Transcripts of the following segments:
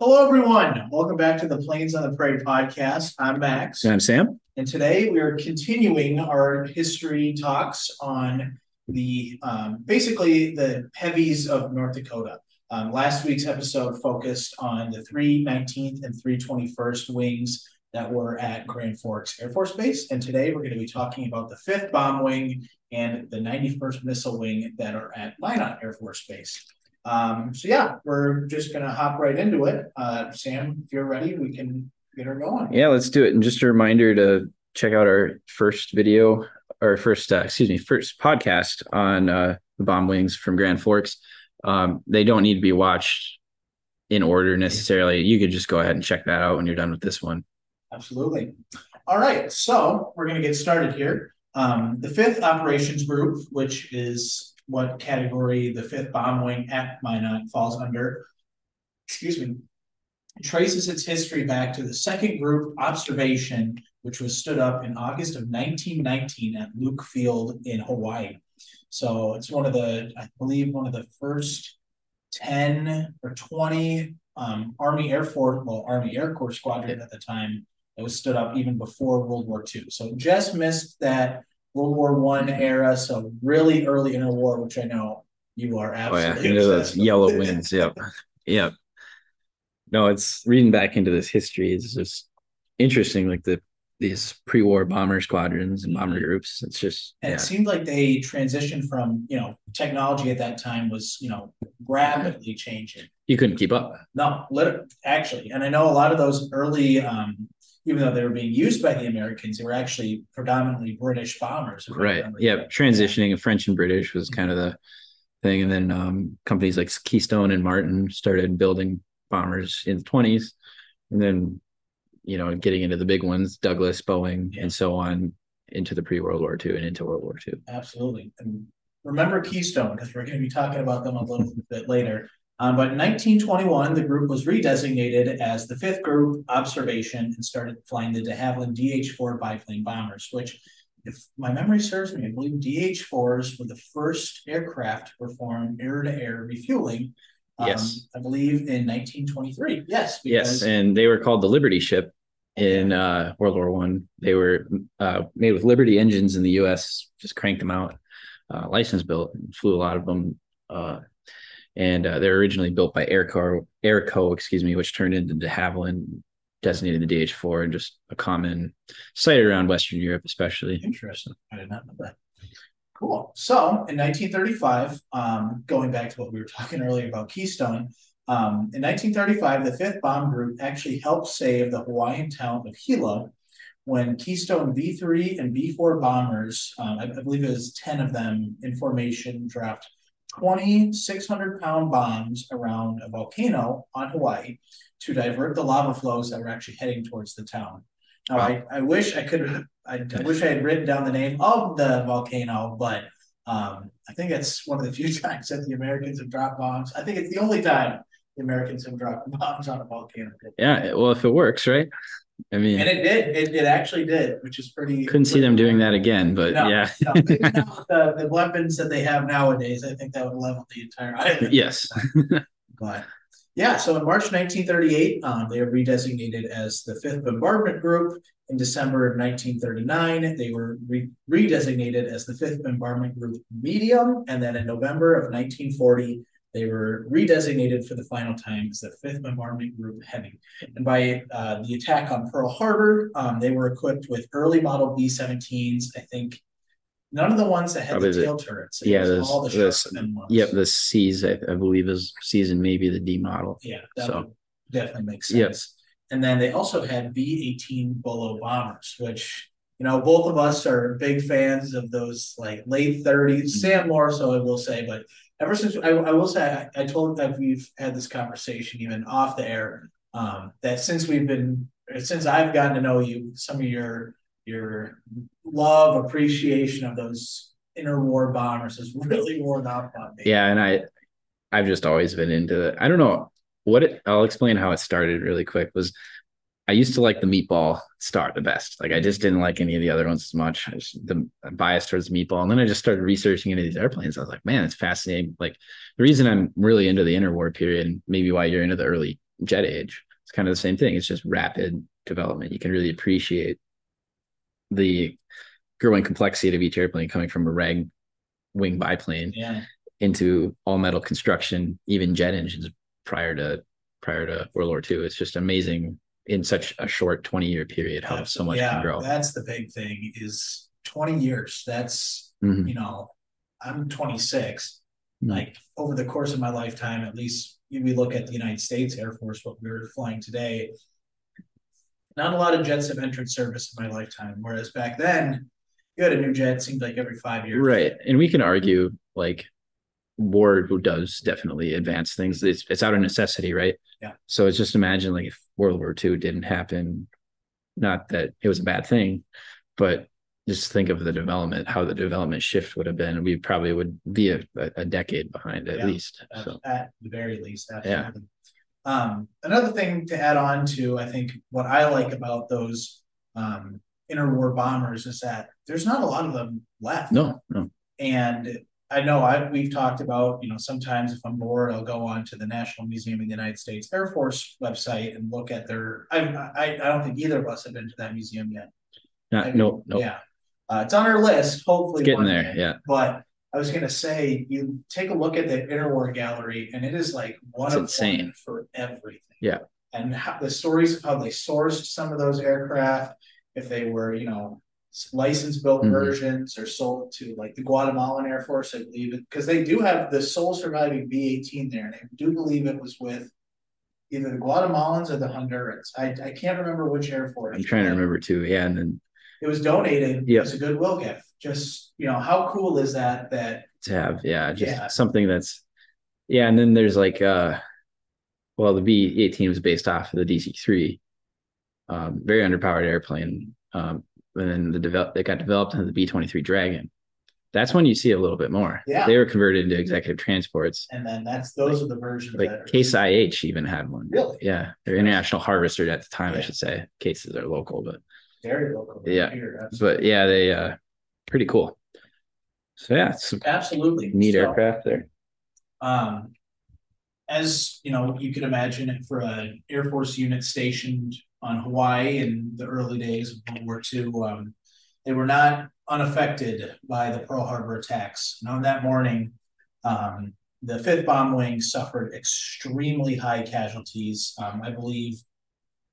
Hello, everyone. Welcome back to the Plains on the Prairie podcast. I'm Max. And I'm Sam. And today we are continuing our history talks on the um, basically the heavies of North Dakota. Um, last week's episode focused on the 319th and 321st wings that were at Grand Forks Air Force Base. And today we're going to be talking about the 5th Bomb Wing and the 91st Missile Wing that are at Minot Air Force Base. Um, so yeah, we're just gonna hop right into it. Uh, Sam, if you're ready, we can get her going. Yeah, let's do it. And just a reminder to check out our first video our first, uh, excuse me, first podcast on uh, the bomb wings from Grand Forks. Um, they don't need to be watched in order necessarily. You could just go ahead and check that out when you're done with this one. Absolutely. All right, so we're gonna get started here. Um, the fifth operations group, which is what category the fifth bomb wing at Minot falls under. Excuse me. traces its history back to the second group observation, which was stood up in August of 1919 at Luke Field in Hawaii. So it's one of the, I believe, one of the first 10 or 20 um, Army Air Force, well, Army Air Corps squadron at the time that was stood up even before World War II. So just missed that World War One era, so really early in the war, which I know you are absolutely. Oh yeah, those yellow winds. Yep, yep. No, it's reading back into this history is just interesting. Like the these pre-war bomber squadrons and bomber groups. It's just and yeah. it seemed like they transitioned from you know technology at that time was you know rapidly changing. You couldn't keep up. No, literally, actually, and I know a lot of those early um, even though they were being used by the Americans, they were actually predominantly British bombers. Right. Yeah. Transitioning of French and British was kind of the thing. And then um, companies like Keystone and Martin started building bombers in the 20s. And then, you know, getting into the big ones, Douglas, Boeing, yeah. and so on into the pre World War II and into World War II. Absolutely. And remember Keystone, because we're going to be talking about them a little bit later. Um, but in 1921, the group was redesignated as the fifth group observation and started flying the de Havilland DH-4 biplane bombers, which, if my memory serves me, I believe DH-4s were the first aircraft to perform air-to-air refueling. Um, yes, I believe in 1923. Yes, yes, and they were called the Liberty ship in uh, World War One. They were uh, made with Liberty engines in the U.S. Just cranked them out, uh, license built, flew a lot of them uh, and uh, they're originally built by Airco, Airco, excuse me, which turned into de Havilland, designated the DH4, and just a common sight around Western Europe, especially. Interesting. I did not know that. Cool. So in 1935, um, going back to what we were talking earlier about Keystone, um, in 1935, the 5th Bomb Group actually helped save the Hawaiian town of Hilo when Keystone B3 and B4 bombers, um, I, I, believe it was 10 of them in formation, dropped 20 600 pound bombs around a volcano on Hawaii to divert the lava flows that were actually heading towards the town. Now, wow. I, I wish I could, I, I, wish I had written down the name of the volcano, but um, I think it's one of the few times that the Americans have dropped bombs. I think it's the only time the Americans have dropped bombs on a volcano. Yeah, well, if it works, right? I mean, and it did. It, it actually did, which is pretty. Couldn't see them doing that again, but no, yeah. no, the, the weapons that they have nowadays, I think that would level the entire island. Yes. but yeah, so in March 1938, um, they were redesignated as the 5th Bombardment Group. In December of 1939, they were re- redesignated as the 5th Bombardment Group Medium. And then in November of 1940, they were redesignated for the final time as the 5th Bombardment Group Heavy. And by uh, the attack on Pearl Harbor, um, they were equipped with early model B 17s. I think none of the ones that had Probably the tail turrets. It yeah, this, all the this, Yep, the C's, I, I, believe, is C's and maybe the D model. Yeah, that so. definitely makes sense. Yep. And then they also had B 18 Bolo bombers, which you know, both of us are big fans of those like late 30s, mm-hmm. Sam more so, I will say, but ever since I, I will say I, I told that we've had this conversation even off the air um, that since we've been since I've gotten to know you, some of your your love appreciation of those interwar bombers has really worn off on me. Yeah, and I I've just always been into it. I don't know what it, I'll explain how it started really quick was I used to like the meatball star the best. Like I just didn't like any of the other ones as much. I just the bias towards meatball. And then I just started researching into these airplanes. I was like, man, it's fascinating. Like the reason I'm really into the interwar period, and maybe why you're into the early jet age. It's kind of the same thing. It's just rapid development. You can really appreciate the growing complexity of each airplane coming from a rag wing biplane Yeah, into all metal construction, even jet engines prior to prior to World War II. It's just amazing in such a short 20 year period how so much yeah, can grow. that's the big thing is twenty years, that's, Mhm. you know, I'm twenty-six. Mhm. Like, over the course of my lifetime, at least, we look at the United States Air Force, what we're flying today. Not a lot of jets have entered service in my lifetime, whereas back then, you had a new jet, seemed like every five years. Right. And we can argue like war who does definitely advance things. It's it's out of necessity, right? Yeah. So it's just imagine like if World War II didn't happen, not that it was a bad thing, but just think of the development, how the development shift would have been. We probably would be a, a, decade behind at Yeah. least. At, So at the very least, Yeah. Um, another thing to add on to, I think what I like about those um interwar bombers is that there's not a lot of them left. no, no. And I know I we've talked about, you know, sometimes if I'm bored, I'll go on to the National Museum of the United States Air Force website and look at their. I I, I don't think either of us have been to that museum yet. Not Maybe- no no Yeah, uh, it's on our list. Hopefully, it's getting there. day. Yeah. But I was gonna say, you take a look at the interwar gallery, and it is like one It's of insane. for everything. Yeah. And how, the stories of how they sourced some of those aircraft, if they were, you know, license built Mhm. versions are sold to like the Guatemalan Air Force, I believe because they do have the sole surviving B eighteen there, and I do believe it was with either the Guatemalans or the Hondurans. I I can't remember which Air Force. I'm trying to remember too. Yeah. And then It was donated Yep. as a goodwill gift. Just you know, how cool is that? That to have yeah just Yeah. something that's yeah and then there's like uh well the b18 was based off of the dc3 um very underpowered airplane um and then the develop it got developed into the b23 dragon. That's when you see a little bit more. Yeah. they were converted into executive transports. And then that's those are the versions like that case ih even had one. Really? Yeah. They're international harvester at the time i should say. Cases are local but very local. Yeah. Here, but yeah they uh pretty cool. So yeah some absolutely. neat So, aircraft there. Um, as you know, you could imagine it for an Air Force unit stationed on Hawaii in the early days of World War II. Um, they were not unaffected by the Pearl Harbor attacks. And on that morning, um, the fifth bomb wing suffered extremely high casualties. Um, I believe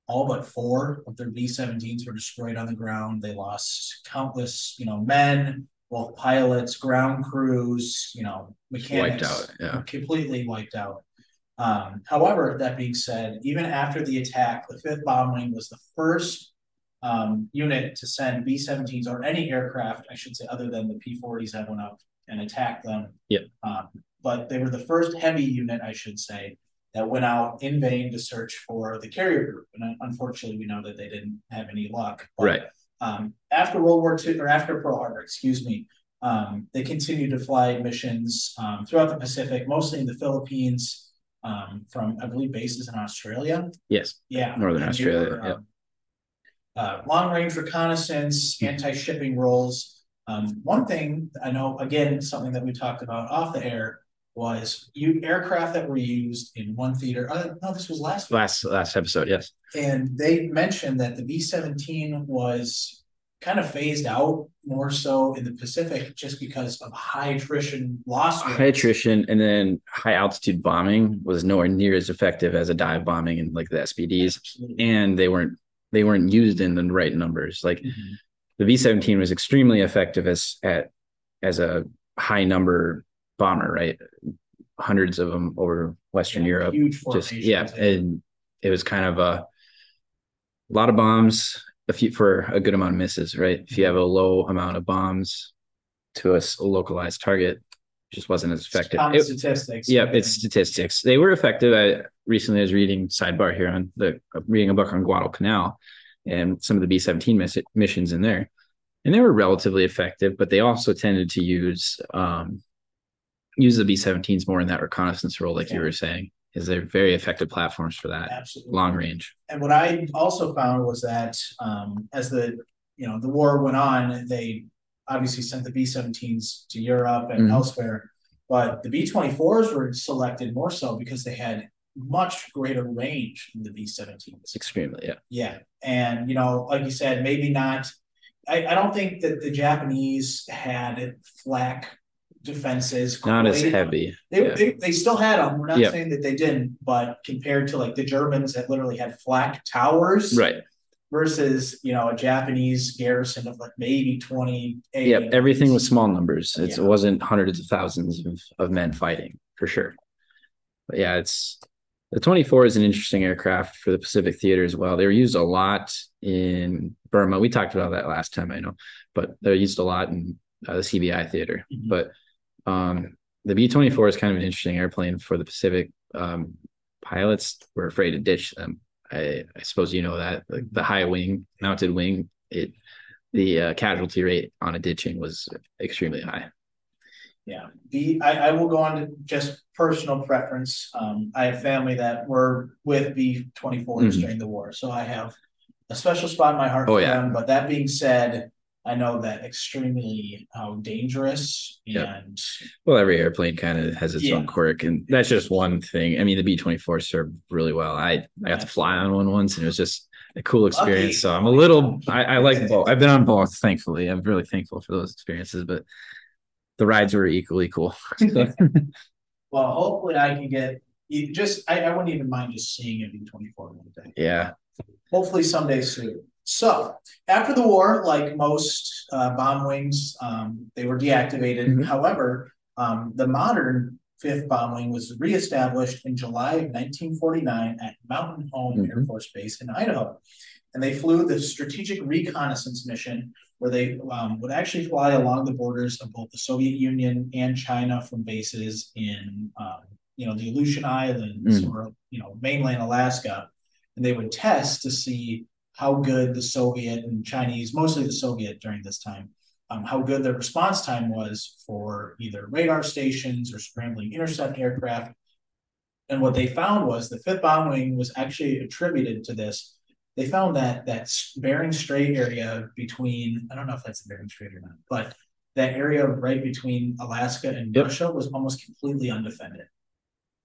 all but four of their B-17s were destroyed on the ground. They lost countless, you know, men, both pilots, ground crews, you know, mechanics, wiped out yeah completely wiped out. Um, however, that being said, even after the attack, the fifth bomb wing was the first um, unit to send B-17s or any aircraft, I should say, other than the P-40s that went up and attacked them. Yep. Um, but they were the first heavy unit, I should say, that went out in vain to search for the carrier group. And unfortunately, we know that they didn't have any luck. But, right Um, after World War II or after Pearl Harbor, excuse me, um, they continued to fly missions um, throughout the Pacific, mostly in the Philippines, um, from I believe bases in Australia. yes Yeah, Northern Australia, were, yeah. um, Uh, long range reconnaissance, anti shipping roles. Um, one thing I know, again, something that we talked about off the air was you aircraft that were used in one theater. Uh, no, this was last week. last last episode yes And they mentioned that the B seventeen was kind of phased out more so in the Pacific just because of high attrition loss high attrition and then high altitude bombing was nowhere near as effective as a dive bombing and like the SBDs Absolutely. and they weren't they weren't used in the right numbers. Like Mhm. the B17 was extremely effective as at as a high number bomber right? Hundreds of them over western Yeah, Europe. Huge just yeah and it was kind of a lot of bombs a few for a good amount of misses right if you have a low amount of bombs to a localized target it just wasn't as effective It- statistics. yeah, it's statistics. They were effective. I recently was reading sidebar here on the reading a book on Guadalcanal and some of the B seventeen miss- missions in there, and they were relatively effective. But they also tended to use um, use the B seventeens more in that reconnaissance role, like you were saying, is they're very effective platforms for that Absolutely. long range. And what I also found was that um, as the you know the war went on, they obviously sent the B-17s to Europe and Mhm. elsewhere, but the B-24s were selected more so because they had much greater range than the B 17s. Extremely, yeah. Yeah. And, you know, like you said, maybe not. I, I don't think that the Japanese had flak defenses. Not as heavy. They, yeah. they, they still had them. We're not Yeah. saying that they didn't, but compared to like the Germans that literally had flak towers Right. versus, you know, a Japanese garrison of like maybe 28. Yep. Everything was small numbers. It's, Yeah. It wasn't hundreds of thousands of, of men fighting for sure. But yeah, it's the 24 is an interesting aircraft for the Pacific Theater as well. They were used a lot in Burma. We talked about that last time, I know, but they're used a lot in uh, the CBI theater. Mhm. But um, the B 24 is kind of an interesting airplane for the Pacific. Um, pilots were afraid to ditch them. I, I suppose you know that like the high wing, mounted wing, it the uh, casualty rate on a ditching was extremely high. Yeah, B. I, I will go on to just personal preference. Um, I have family that were with B twenty fours Mhm. during the war, so I have a special spot in my heart Oh, for yeah. them. But that being said, I know that extremely how dangerous Yep. and Well, every airplane kind of has its Yeah. own quirk, and that's just one thing. I mean, the B twenty four served really well. I I got to fly on one once, and it was just a cool experience. So I'm a little I, I like both. I've been on both, thankfully. I'm really thankful for those experiences, but the rides were equally cool. well, hopefully I can get just I, I wouldn't even mind just seeing a B twenty four one day. yeah, hopefully someday soon. So after the war, like most uh, bomb wings, um, they were deactivated. Mhm. However, um, the modern fifth bomb wing was reestablished in July of 1949 at Mountain Home Air Mhm. Force Base in Idaho, and they flew the strategic reconnaissance mission. Where they um, would actually fly along the borders of both the Soviet Union and China from bases in, um, you know, the Aleutian Islands Mm. or you know mainland Alaska, and they would test to see how good the Soviet and Chinese, mostly the Soviet during this time, um, how good their response time was for either radar stations or scrambling intercept aircraft. And what they found was the fifth bomb wing was actually attributed to this. They found that that Bering Strait area between I don't know if that's the Bering Strait or not, but that area right between Alaska and Yep. Russia was almost completely undefended.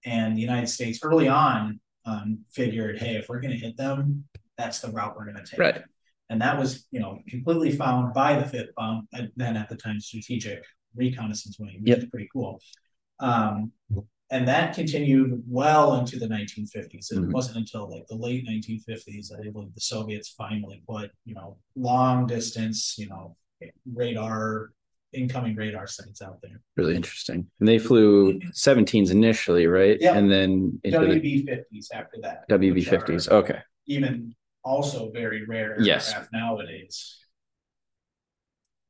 And the United States early on um, figured, hey, if we're going to hit them, that's the route we're going to take. right. And that was, you know, completely found by the fifth bomb, and then at the time strategic reconnaissance wing, which Yep. is pretty cool. Um, and that continued well into the 1950s. It Mhm. wasn't until like the late 1950s that I believe the Soviets finally put, you know, long distance, you know, radar, incoming radar sites out there. Really interesting. And they flew 17s initially, right? Yeah. And then WB 50s after that. WB 50s. Okay. Even also very rare Yes. aircraft nowadays.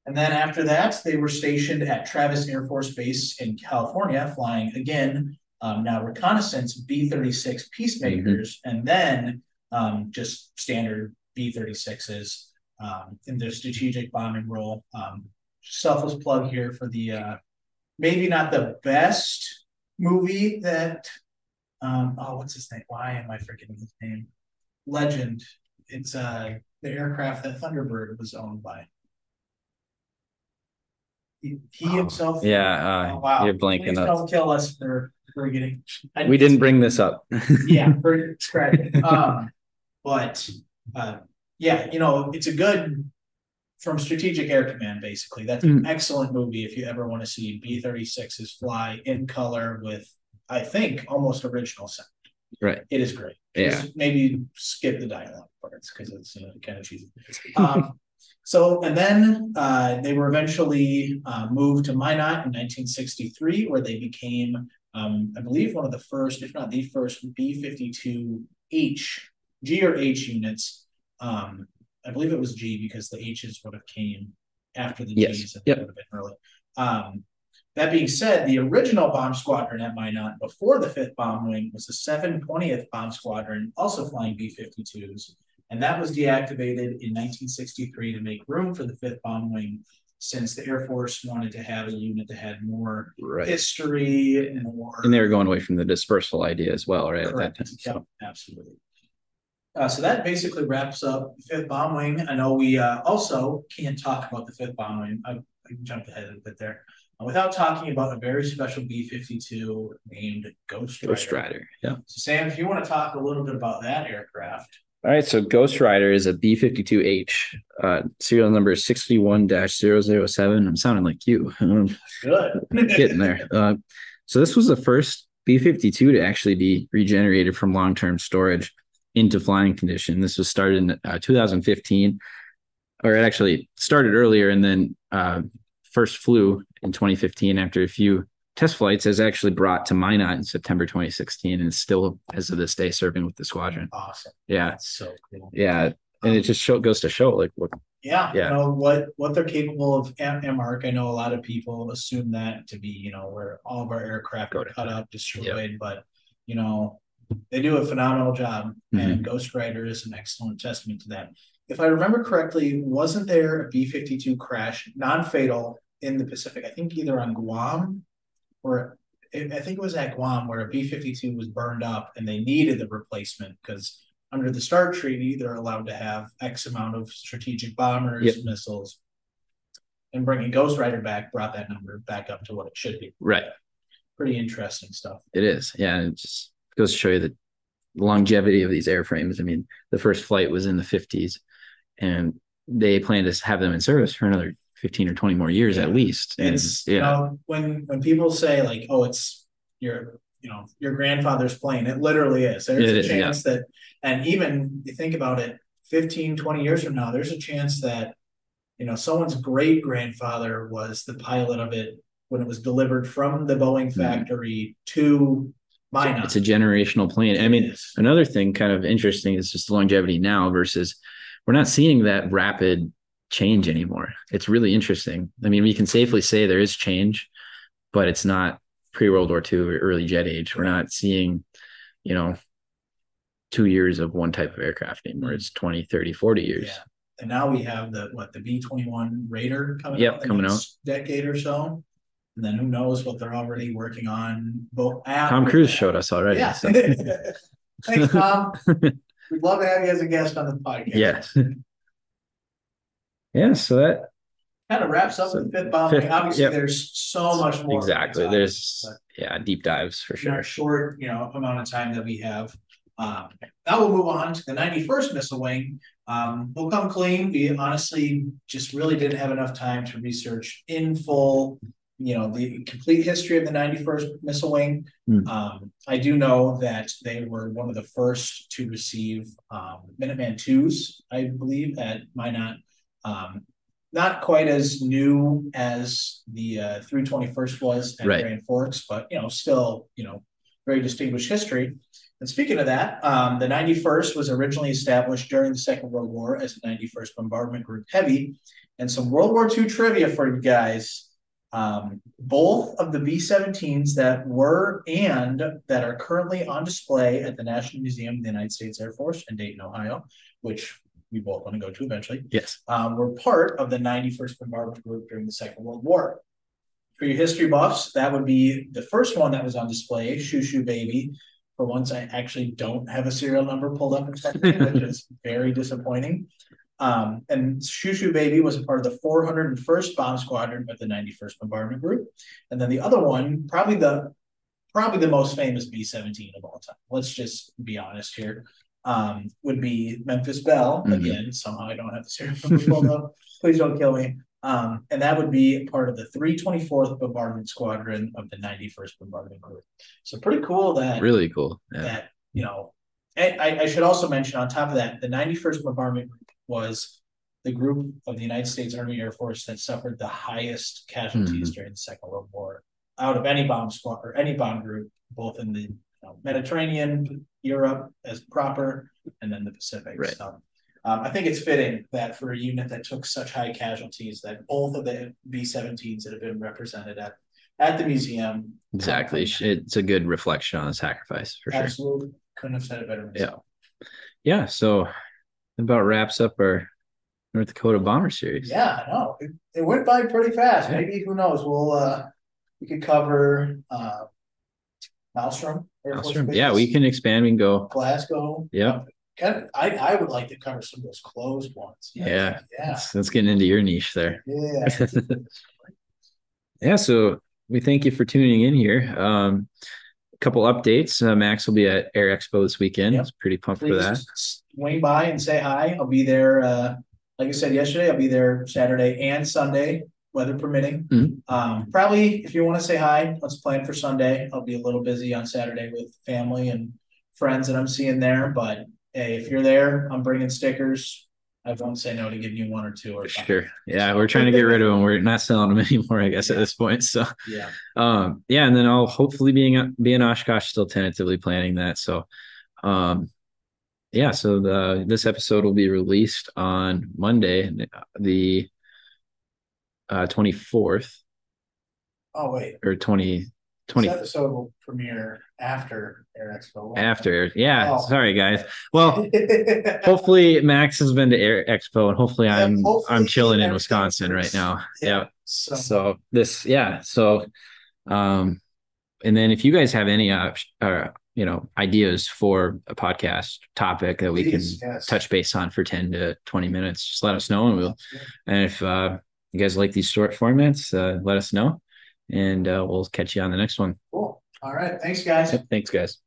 And then after that, they were stationed at Travis Air Force Base in California, flying again, um, now reconnaissance B 36 Peacemakers, and then um, just standard B 36s um, in their strategic bombing role. Um, selfless plug here for the uh, maybe not the best movie that, um, oh, what's his name? Why am I forgetting his name? Legend. It's uh, the aircraft that Thunderbird was owned by. He, he Oh, himself. Yeah. Uh, Oh, wow. You're Please blanking up. don't kill us for forgetting. I- We didn't bring this up. yeah, for scratch. Um, but uh, yeah, you know, it's a good from Strategic Air Command. Basically, that's an excellent movie if you ever want to see B 36s fly in color with, I think, almost original sound. Right. It is great. Yeah. Just maybe skip the dialogue parts because it's uh, kind of cheesy. Um, so, and then uh, they were eventually uh, moved to Minot in 1963, where they became, um, I believe, one of the first, if not the first, B 52H, G or H units. Um, I believe it was G because the H's would have came after the Yes. G's and Yep. would have been early. Um, that being said, the original bomb squadron at Minot before the 5th Bomb Wing was the 720th Bomb Squadron, also flying B 52s. And that was deactivated in 1963 to make room for the 5th Bomb Wing, since the Air Force wanted to have a unit that had more Right. history and more. And they were going away from the dispersal idea as well, right? At that Correct. time. Yep, So, absolutely. Uh, so that basically wraps up the fifth bomb wing. I know we uh, also can't talk about the fifth bomb wing. I, I jumped ahead a bit there. without talking about a very special B fifty-two named Ghost Rider. Ghost Rider. Yeah. So Sam, if you want to talk a little bit about that aircraft. All right. So Ghost Rider is a B 52H. Uh, serial number is 61 007. I'm sounding like you. Good. getting there. Uh, so this was the first B 52 to actually be regenerated from long term storage into flying condition. This was started in uh, 2015, or it actually started earlier and then uh, first flew in 2015 after a few test flights as actually brought to Minot in September 2016 and still as of this day serving with the squadron. Awesome. Yeah. That's so cool. Yeah. And it just show, goes to show like what Yeah, Yeah. you know what what they're capable of at AMARG. I know a lot of people assume that to be, you know, where all of our aircraft Go are cut up, destroyed, but you know, they do a phenomenal job. Mm-hmm. And Ghost Rider is an excellent testament to that. If I remember correctly, wasn't there a B fifty two crash, non fatal in the Pacific? I think either on Guam or I I think it was at Guam where a B fifty two was burned up and they needed the replacement because under the START treaty, they're allowed to have X amount of strategic bombers, Yep. missiles. And bringing Ghost Rider back brought that number back up to what it should be. right. Pretty interesting stuff. It is. Yeah. And it just goes to show you the longevity of these airframes. I mean, the first flight was in the 50s and they plan to have them in service for another 15 or 20 more years Yeah. at least. And It's you yeah. know when when people say like, oh, it's your you know your grandfather's plane, it literally is. There's It a is, yeah. chance that, and even you think about it, 15, 20 years from now, there's a chance that you know someone's great grandfather was the pilot of it when it was delivered from the Boeing factory to Minot. Mm-hmm. it's a generational plane. I mean, another thing kind of interesting is just the longevity now versus we're not seeing that rapid change anymore. It's really interesting. I mean, we can safely say there is change, but it's not pre World War II or early jet age. We're not seeing, you know, two years of one type of aircraft anymore. It's 20, 30, 40 years. Yeah. And now we have the what the B twenty one Raider coming Yep, out the coming next decade or so. And then who knows what they're already working on both Tom Cruise showed us already. Yeah. so- Thanks, Tom. We'd love to have you as a guest on the podcast. yes. Yeah. So that Kind of wraps up So, the fifth bomb. fifth- Obviously, yep. there's so much more. exactly. There's yeah, deep dives for but in our sure. short, you know, amount of time that we have. Um, now we'll move on to the ninety-first missile wing. Um, we'll come clean. We honestly just really didn't have enough time to research in full, you know, the complete history of the ninety-first missile wing. Hmm. Um, I do know that they were one of the first to receive um Minuteman twos, I believe, at Minot. Um, not quite as new as the uh three twenty-first was at Right. Grand Forks, but you know, still, you know, very distinguished history. And speaking of that, um, the 91st was originally established during the Second World War as the 91st Bombardment Group Heavy. And some World War II trivia for you guys. Um, both of the B 17s that were and that are currently on display at the National Museum of the United States Air Force in Dayton, Ohio, which we both want to go to eventually Yes. um, were part of the 91st Bombardment Group during the Second World War. For your history buffs, that would be the first one that was on display, Shoo Shoo Baby. For once, I actually don't have a serial number pulled up in front of me, which is very disappointing. Um, and Shoo Shoo Baby was a part of the 401st Bomb Squadron of the 91st Bombardment Group. And then the other one, probably the probably the most famous B-17 of all time. Let's just be honest here. Um, would be Memphis Belle. Mhm. Again, somehow I don't have the serial number. Please don't kill me. Um, and that would be part of the 324th Bombardment Squadron of the 91st Bombardment Group. So pretty cool that Really cool. Yeah. that you know and I, I should also mention on top of that the 91st bombardment group was the group of the united states army air force that suffered the highest casualties during the second world war out of any bomb squad or any bomb group both in the mediterranean europe as proper and then the pacific Right. so um, I think it's fitting that for a unit that took such high casualties, that both of the B-17s that have been represented at at the museum Exactly. It's a good reflection on the sacrifice for sure. Absolutely. Couldn't have said it better. myself. Yeah. So that about wraps up our North Dakota Bomber Series. Yeah, I know. It, it went by pretty fast. Yeah. Maybe who knows? We'll uh we could cover uh Malmstrom. Air Force Awesome. Base, Yeah, we can expand. We can go. Glasgow. Yeah. Kind of I I would like to cover some of those closed ones. Yeah. Yeah. That's, that's getting into your niche there. Yeah. yeah, so we thank you for tuning in here. Um, a couple updates. Uh, Max will be at Air Expo this weekend. Yep. Pretty pumped for that. swing by and say hi. I'll be there, uh, like I said yesterday, I'll be there Saturday and Sunday, weather permitting. Mhm. Um, probably if you want to say hi, let's plan for Sunday. I'll be a little busy on Saturday with family and friends that I'm seeing there, but hey, if you're there, I'm bringing stickers. I won't say no to giving you one or two or. Sure. Yeah, we're trying to get rid of them. We're not selling them anymore, I guess, at this point. So, Yeah. um, yeah, and then I'll hopefully being be in Oshkosh, still tentatively planning that. So, um, yeah, so the this episode will be released on Monday, the uh 24th Oh, wait. or 20 This episode will premiere after Air Expo. after. Yeah, Oh. sorry guys. Well, hopefully Max has been to Air Expo and hopefully Yeah, I'm hopefully I'm chilling in everything Wisconsin right works. now. Yeah. So, so this yeah so um and then if you guys have any uh you know ideas for a podcast topic that we Please, can yes. touch base on for 10 to 20 minutes just let us know and we'll and if uh you guys like these short formats uh let us know and uh we'll catch you on the next one cool. All right. Thanks, guys. Yep, thanks guys